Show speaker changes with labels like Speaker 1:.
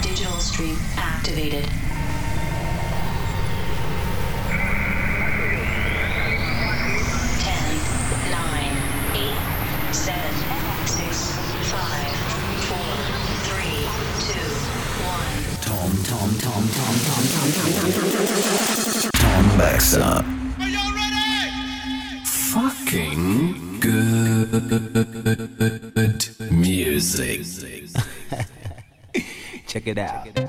Speaker 1: Digital stream activated.
Speaker 2: It out.